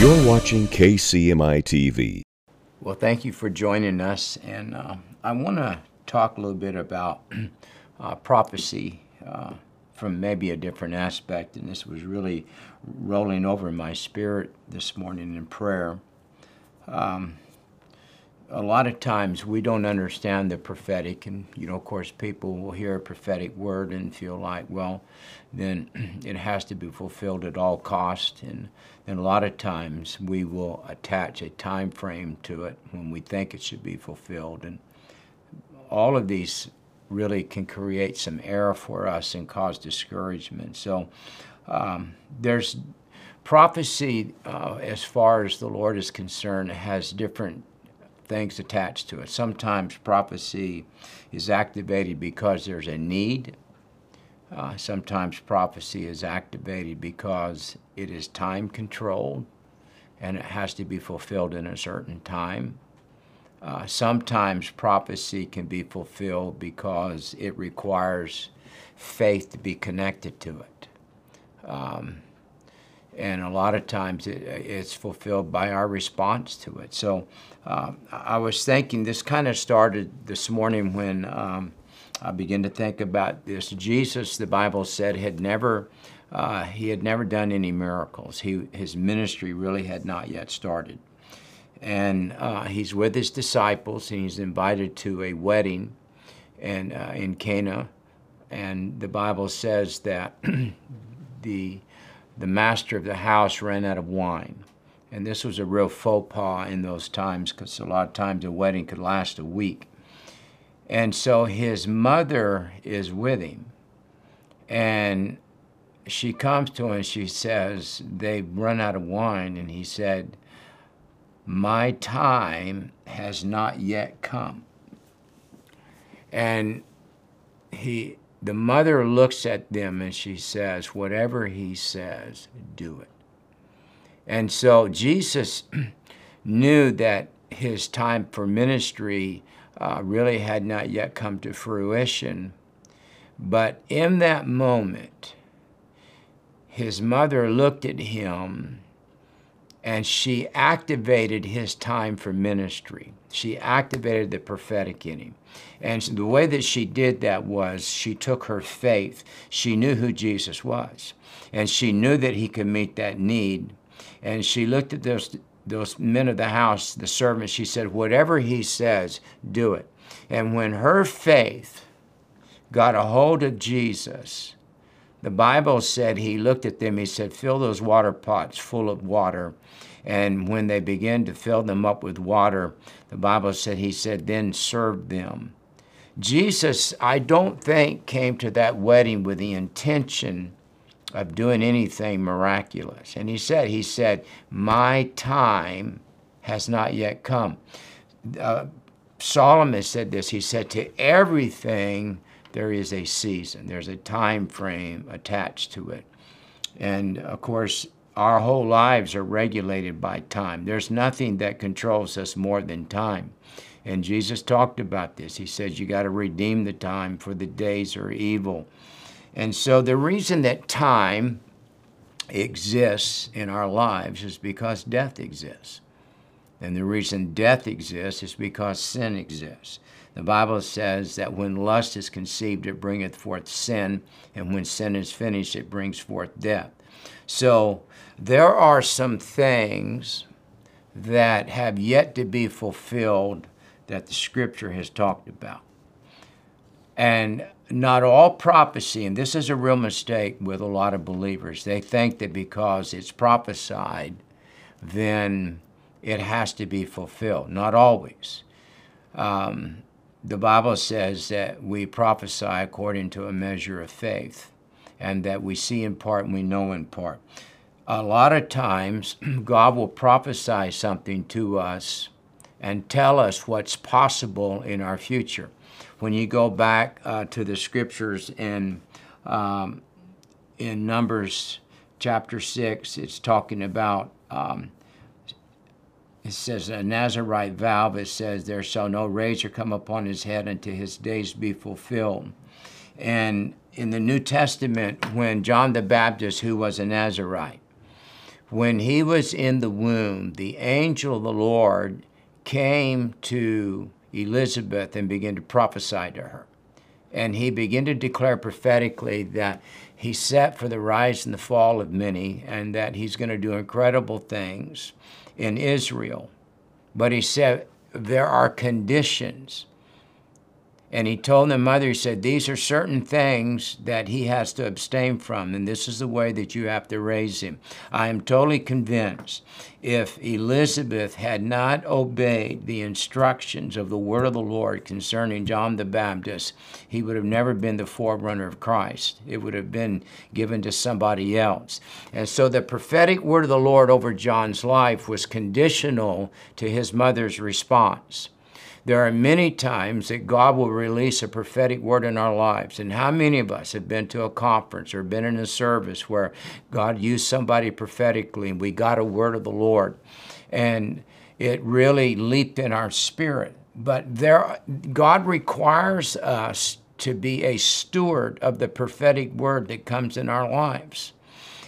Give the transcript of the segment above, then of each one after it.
You're watching KCMI TV. Well, thank you for joining us. And uh, I want to talk a little bit about uh, prophecy uh, from maybe a different aspect. And this was really rolling over my spirit this morning in prayer. Um, a lot of times we don't understand the prophetic, and you know, of course, people will hear a prophetic word and feel like, well, then it has to be fulfilled at all cost, and then a lot of times we will attach a time frame to it when we think it should be fulfilled, and all of these really can create some error for us and cause discouragement. So um, there's prophecy, uh, as far as the Lord is concerned, has different things attached to it. Sometimes prophecy is activated because there's a need. Uh, sometimes prophecy is activated because it is time controlled and it has to be fulfilled in a certain time. Uh, sometimes prophecy can be fulfilled because it requires faith to be connected to it. Um, and a lot of times it, it's fulfilled by our response to it. So uh, I was thinking, this kind of started this morning when um, I begin to think about this. Jesus, the Bible said, had never. Uh, he had never done any miracles. He, his ministry really had not yet started. And uh, he's with his disciples, and he's invited to a wedding and, uh, in Cana. And the Bible says that the the master of the house ran out of wine. And this was a real faux pas in those times because a lot of times a wedding could last a week. And so his mother is with him. And she comes to him and she says, They've run out of wine. And he said, My time has not yet come. And he the mother looks at them and she says, Whatever he says, do it. And so Jesus knew that his time for ministry uh, really had not yet come to fruition. But in that moment, his mother looked at him and she activated his time for ministry. She activated the prophetic in him. And the way that she did that was she took her faith. She knew who Jesus was, and she knew that he could meet that need. And she looked at those, those men of the house, the servants, she said, Whatever he says, do it. And when her faith got a hold of Jesus, the Bible said he looked at them, he said, Fill those water pots full of water. And when they began to fill them up with water, the Bible said, He said, then serve them. Jesus, I don't think, came to that wedding with the intention of doing anything miraculous. And he said, He said, My time has not yet come. Uh, Solomon said this. He said, To everything there is a season, there's a time frame attached to it. And of course, our whole lives are regulated by time. There's nothing that controls us more than time. And Jesus talked about this. He says, You got to redeem the time, for the days are evil. And so, the reason that time exists in our lives is because death exists. And the reason death exists is because sin exists. The Bible says that when lust is conceived, it bringeth forth sin, and when sin is finished, it brings forth death. So there are some things that have yet to be fulfilled that the scripture has talked about. And not all prophecy, and this is a real mistake with a lot of believers, they think that because it's prophesied, then it has to be fulfilled. Not always. Um, the Bible says that we prophesy according to a measure of faith, and that we see in part and we know in part. A lot of times, God will prophesy something to us and tell us what's possible in our future. When you go back uh, to the scriptures in um, in Numbers chapter six, it's talking about. Um, it says a Nazarite vow. It says there shall no razor come upon his head until his days be fulfilled. And in the New Testament, when John the Baptist, who was a Nazarite, when he was in the womb, the angel of the Lord came to Elizabeth and began to prophesy to her. And he began to declare prophetically that he's set for the rise and the fall of many and that he's going to do incredible things in Israel. But he said there are conditions and he told the mother, he said, These are certain things that he has to abstain from, and this is the way that you have to raise him. I am totally convinced if Elizabeth had not obeyed the instructions of the word of the Lord concerning John the Baptist, he would have never been the forerunner of Christ. It would have been given to somebody else. And so the prophetic word of the Lord over John's life was conditional to his mother's response. There are many times that God will release a prophetic word in our lives. And how many of us have been to a conference or been in a service where God used somebody prophetically and we got a word of the Lord and it really leaped in our spirit? But there, God requires us to be a steward of the prophetic word that comes in our lives.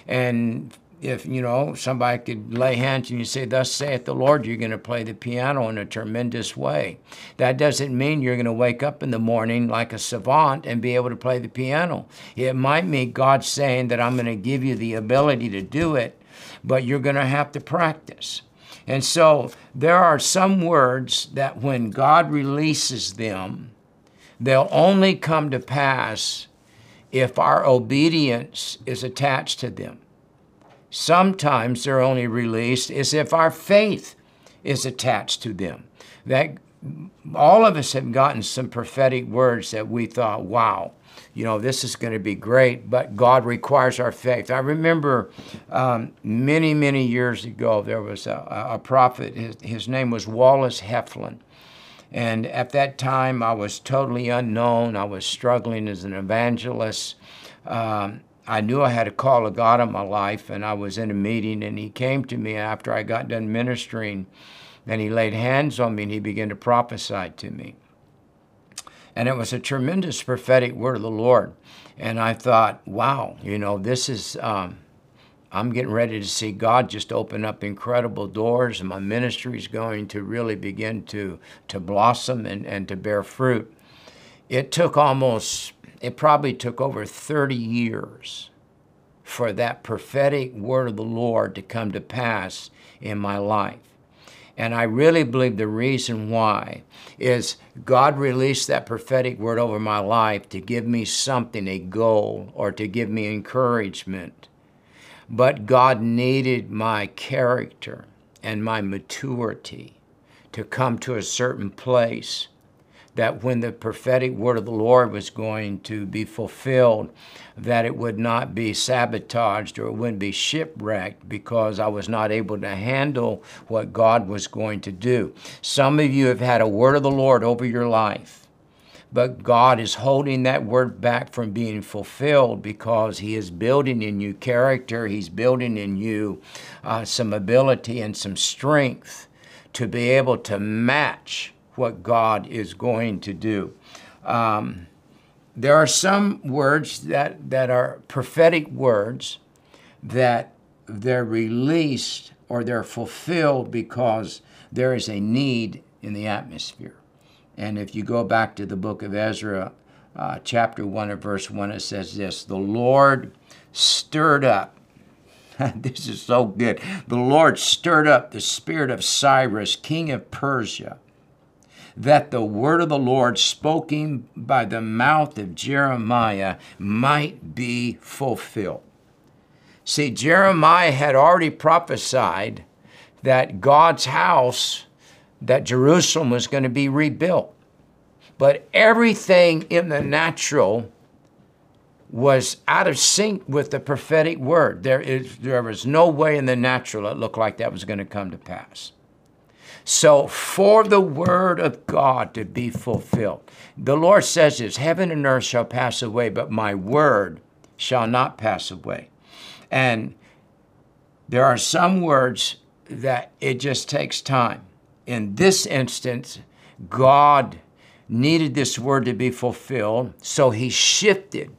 And if you know somebody could lay hands and you say thus saith the lord you're going to play the piano in a tremendous way. That doesn't mean you're going to wake up in the morning like a savant and be able to play the piano. It might mean god saying that i'm going to give you the ability to do it but you're going to have to practice. And so there are some words that when god releases them they'll only come to pass if our obedience is attached to them Sometimes they're only released as if our faith is attached to them. That all of us have gotten some prophetic words that we thought, wow, you know, this is going to be great, but God requires our faith. I remember um, many, many years ago, there was a, a prophet, his, his, name was Wallace Heflin. And at that time, I was totally unknown. I was struggling as an evangelist. Um, I knew I had a call of God in my life, and I was in a meeting, and he came to me after I got done ministering, and he laid hands on me and he began to prophesy to me. And it was a tremendous prophetic word of the Lord. And I thought, wow, you know, this is, um, I'm getting ready to see God just open up incredible doors, and my ministry is going to really begin to, to blossom and, and to bear fruit. It took almost it probably took over 30 years for that prophetic word of the Lord to come to pass in my life. And I really believe the reason why is God released that prophetic word over my life to give me something, a goal, or to give me encouragement. But God needed my character and my maturity to come to a certain place that when the prophetic word of the Lord was going to be fulfilled, that it would not be sabotaged or it wouldn't be shipwrecked because I was not able to handle what God was going to do. Some of you have had a word of the Lord over your life but God is holding that word back from being fulfilled because He is building in you character, He's building in you uh, some ability and some strength to be able to match what God is going to do. Um, there are some words that, that are prophetic words that they're released or they're fulfilled because there is a need in the atmosphere. And if you go back to the book of Ezra, uh, chapter 1 of verse 1, it says this The Lord stirred up. this is so good. The Lord stirred up the spirit of Cyrus, king of Persia that the word of the Lord spoken by the mouth of Jeremiah might be fulfilled. See, Jeremiah had already prophesied that God's house, that Jerusalem was going to be rebuilt. But everything in the natural was out of sync with the prophetic word. There, is, there was no way in the natural it looked like that was going to come to pass. So, for the word of God to be fulfilled, the Lord says this heaven and earth shall pass away, but my word shall not pass away. And there are some words that it just takes time. In this instance, God needed this word to be fulfilled, so he shifted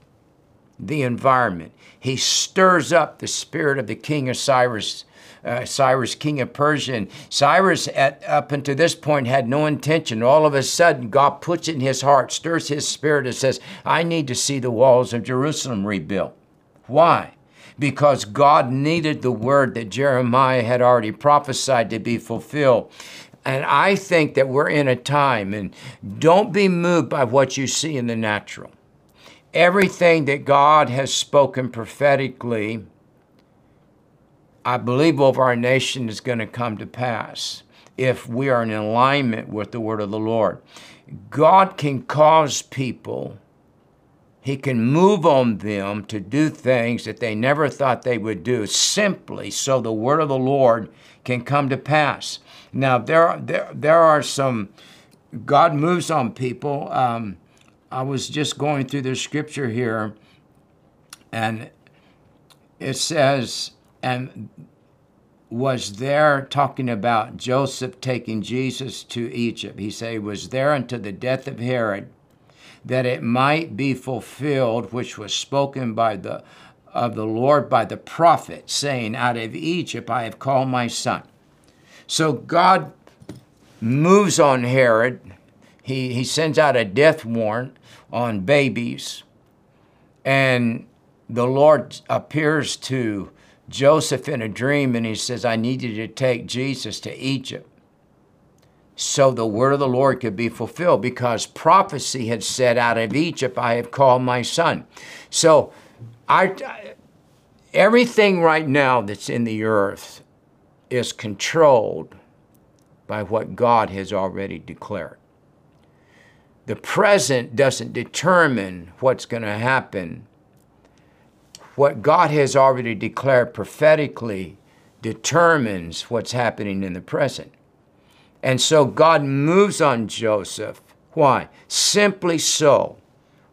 the environment. He stirs up the spirit of the king of Cyrus, uh, Cyrus, king of Persia. And Cyrus, at, up until this point, had no intention. All of a sudden, God puts in his heart, stirs his spirit, and says, I need to see the walls of Jerusalem rebuilt. Why? Because God needed the word that Jeremiah had already prophesied to be fulfilled. And I think that we're in a time, and don't be moved by what you see in the natural. Everything that God has spoken prophetically, I believe over our nation is going to come to pass if we are in alignment with the word of the Lord. God can cause people, He can move on them to do things that they never thought they would do simply so the word of the Lord can come to pass. Now, there, there, there are some, God moves on people. Um, I was just going through the scripture here, and it says, and was there talking about Joseph taking Jesus to Egypt. He said he was there until the death of Herod, that it might be fulfilled, which was spoken by the of the Lord by the prophet, saying, Out of Egypt I have called my son. So God moves on Herod. He, he sends out a death warrant on babies. And the Lord appears to Joseph in a dream and he says, I need you to take Jesus to Egypt. So the word of the Lord could be fulfilled because prophecy had said, Out of Egypt I have called my son. So I, everything right now that's in the earth is controlled by what God has already declared. The present doesn't determine what's going to happen. What God has already declared prophetically determines what's happening in the present. And so God moves on Joseph. Why? Simply so.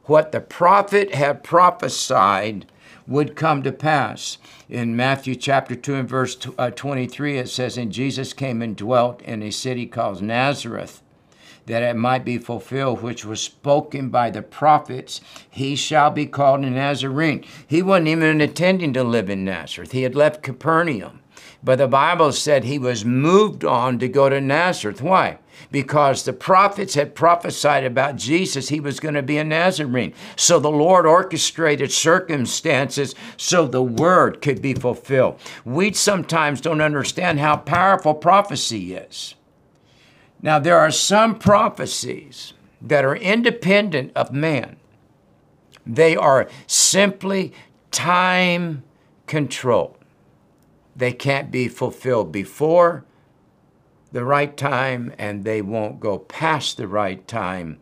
What the prophet had prophesied would come to pass. In Matthew chapter 2 and verse uh, 23, it says, And Jesus came and dwelt in a city called Nazareth, that it might be fulfilled, which was spoken by the prophets, He shall be called a Nazarene. He wasn't even intending to live in Nazareth, he had left Capernaum. But the Bible said he was moved on to go to Nazareth. Why? Because the prophets had prophesied about Jesus, he was going to be a Nazarene. So the Lord orchestrated circumstances so the word could be fulfilled. We sometimes don't understand how powerful prophecy is. Now, there are some prophecies that are independent of man, they are simply time controlled. They can't be fulfilled before the right time, and they won't go past the right time,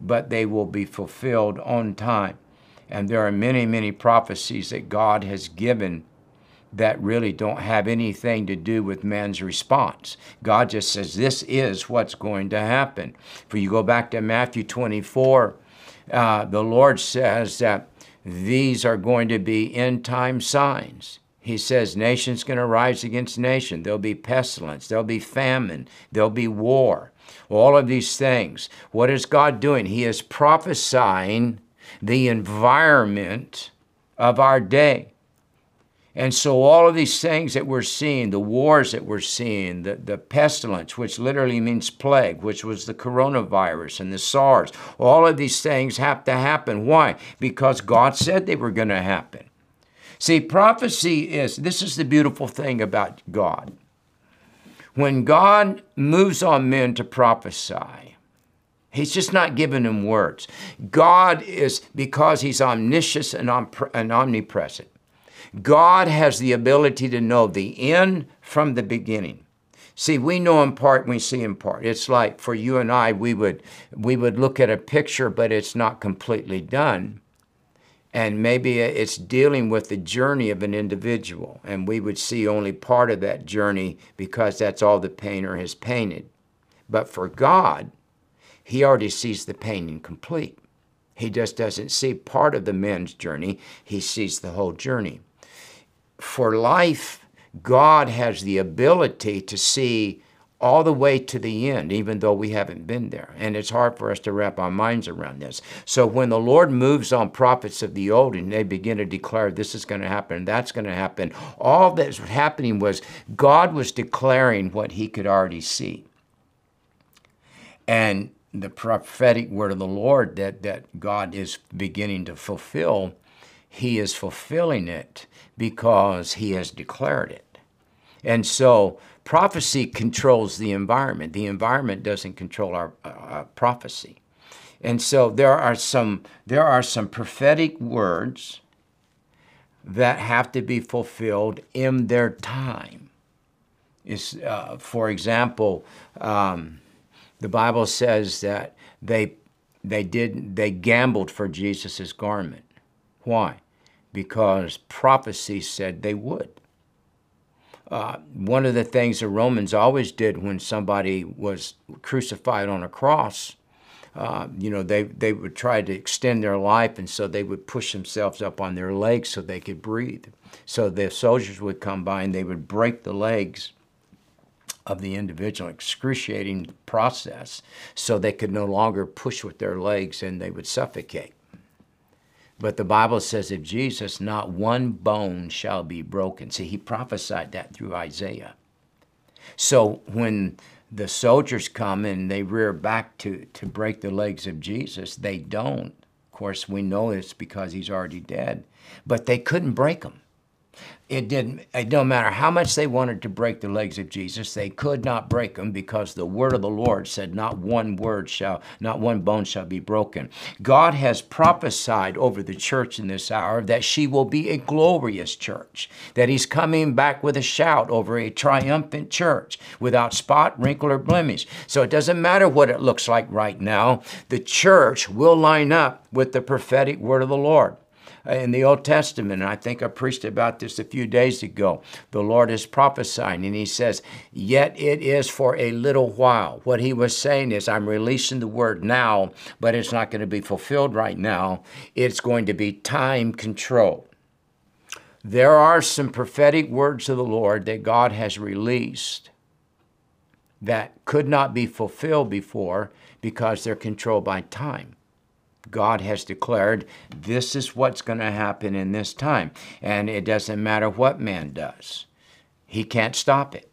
but they will be fulfilled on time. And there are many, many prophecies that God has given that really don't have anything to do with man's response. God just says, This is what's going to happen. For you go back to Matthew 24, uh, the Lord says that these are going to be end time signs. He says nation's going to rise against nation. There'll be pestilence. There'll be famine. There'll be war. All of these things. What is God doing? He is prophesying the environment of our day. And so, all of these things that we're seeing, the wars that we're seeing, the, the pestilence, which literally means plague, which was the coronavirus and the SARS, all of these things have to happen. Why? Because God said they were going to happen. See, prophecy is this is the beautiful thing about God. When God moves on men to prophesy, He's just not giving them words. God is, because He's omniscient and, and omnipresent, God has the ability to know the end from the beginning. See, we know in part, we see in part. It's like for you and I, we would we would look at a picture, but it's not completely done. And maybe it's dealing with the journey of an individual and we would see only part of that journey because that's all the painter has painted. But for god he already sees the painting complete. He just doesn't see part of the man's journey. He sees the whole journey for life god has the ability to see all the way to the end, even though we haven't been there. And it's hard for us to wrap our minds around this. So when the Lord moves on prophets of the old and they begin to declare this is going to happen, that's going to happen, all that's happening was God was declaring what he could already see. And the prophetic word of the Lord that, that God is beginning to fulfill, he is fulfilling it because he has declared it. And so prophecy controls the environment. The environment doesn't control our uh, uh, prophecy. And so there are some there are some prophetic words that have to be fulfilled in their time. Is uh, for example, um, the Bible says that they they did they gambled for Jesus' garment. Why? Because prophecy said they would. Uh, one of the things the Romans always did when somebody was crucified on a cross, uh, you know, they, they would try to extend their life, and so they would push themselves up on their legs so they could breathe. So the soldiers would come by and they would break the legs of the individual, excruciating process, so they could no longer push with their legs and they would suffocate. But the Bible says of Jesus, not one bone shall be broken. See, he prophesied that through Isaiah. So when the soldiers come and they rear back to, to break the legs of Jesus, they don't. Of course, we know it's because he's already dead. But they couldn't break him it didn't it don't matter how much they wanted to break the legs of jesus they could not break them because the word of the lord said not one word shall not one bone shall be broken. God has prophesied over the church in this hour that she will be a glorious church that he's coming back with a shout over a triumphant church without spot wrinkle or blemish. So it doesn't matter what it looks like right now the church will line up with the prophetic word of the lord Uh, in the Old Testament. And I think I preached about this a few days ago. The Lord is prophesying, and He says, Yet it is for a little while. What He was saying is, I'm releasing the word now, but it's not going to be fulfilled right now. It's going to be time controlled. There are some prophetic words of the Lord that God has released that could not be fulfilled before because they're controlled by time. God has declared this is what's going to happen in this time. And it doesn't matter what man does, he can't stop it.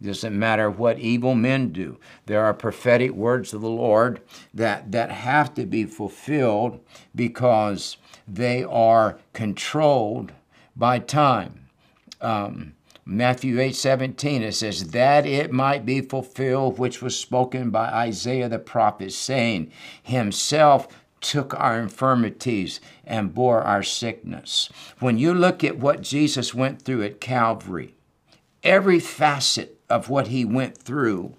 It doesn't matter what evil men do. There are prophetic words of the Lord that, that have to be fulfilled because they are controlled by time. Um, Matthew 8 17, it says, That it might be fulfilled which was spoken by Isaiah the prophet, saying, Himself took our infirmities and bore our sickness. When you look at what Jesus went through at Calvary, every facet of what he went through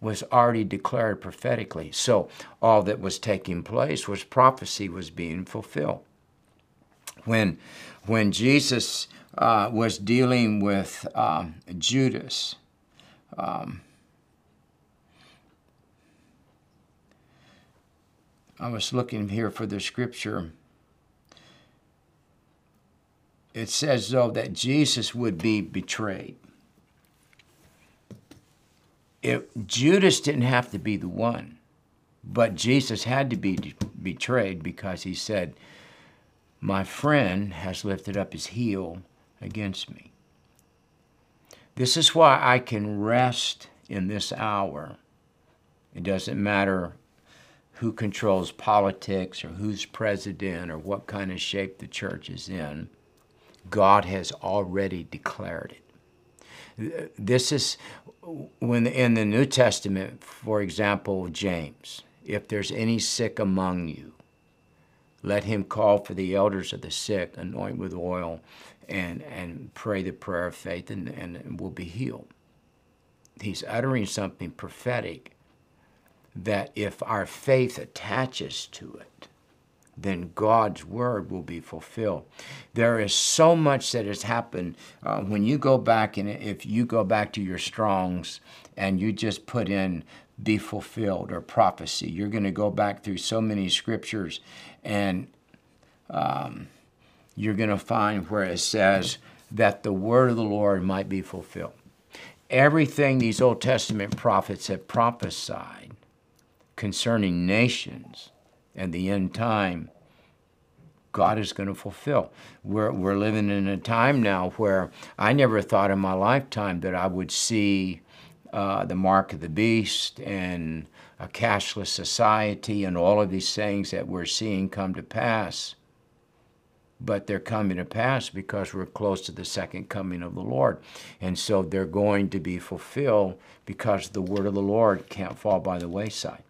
was already declared prophetically. So all that was taking place was prophecy was being fulfilled. When, when Jesus uh, was dealing with um, Judas, um, I was looking here for the scripture. It says, though, that Jesus would be betrayed. If Judas didn't have to be the one, but Jesus had to be betrayed because he said, My friend has lifted up his heel against me. This is why I can rest in this hour. It doesn't matter who controls politics or who's president or what kind of shape the church is in. God has already declared it. This is when in the New Testament, for example, James, if there's any sick among you, let him call for the elders of the sick, anoint with oil, and, and pray the prayer of faith, and, and will be healed. He's uttering something prophetic that if our faith attaches to it, then God's word will be fulfilled. There is so much that has happened. Uh, when you go back, and if you go back to your Strongs and you just put in be fulfilled or prophecy, you're going to go back through so many scriptures and um, you're going to find where it says that the word of the Lord might be fulfilled. everything these Old Testament prophets have prophesied concerning nations and the end time, God is going to fulfill. We're, we're living in a time now where I never thought in my lifetime that I would see uh, the mark of the beast and a cashless society and all of these things that we're seeing come to pass but they're coming to pass because we're close to the second coming of the Lord. And so they're going to be fulfilled because the word of the Lord can't fall by the wayside.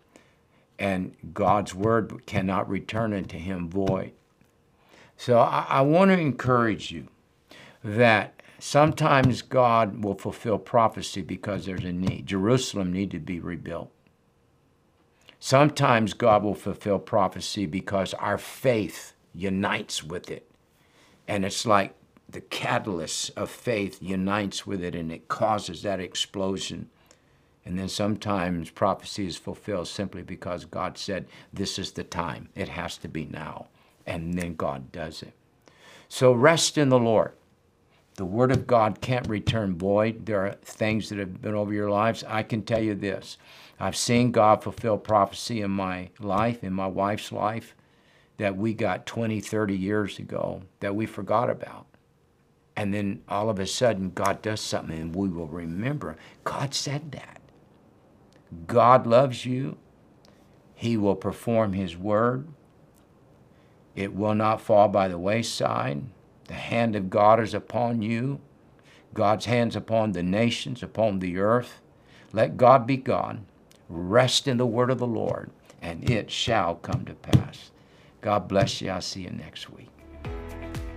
And God's word cannot return unto him void. So I, I want to encourage you that sometimes God will fulfill prophecy because there's a need. Jerusalem needed to be rebuilt. Sometimes God will fulfill prophecy because our faith unites with it. And it's like the catalyst of faith unites with it and it causes that explosion. And then sometimes prophecy is fulfilled simply because God said, This is the time. It has to be now. And then God does it. So rest in the Lord. The Word of God can't return void. There are things that have been over your lives. I can tell you this I've seen God fulfill prophecy in my life, in my wife's life that we got 20, 30 years ago that we forgot about. And then all of a sudden, God does something and we will remember. God said that. God loves you. He will perform His word. It will not fall by the wayside. The hand of God is upon you. God's hands upon the nations, upon the earth. Let God be God. Rest in the word of the Lord, and it shall come to pass. God bless you. I'll see you next week.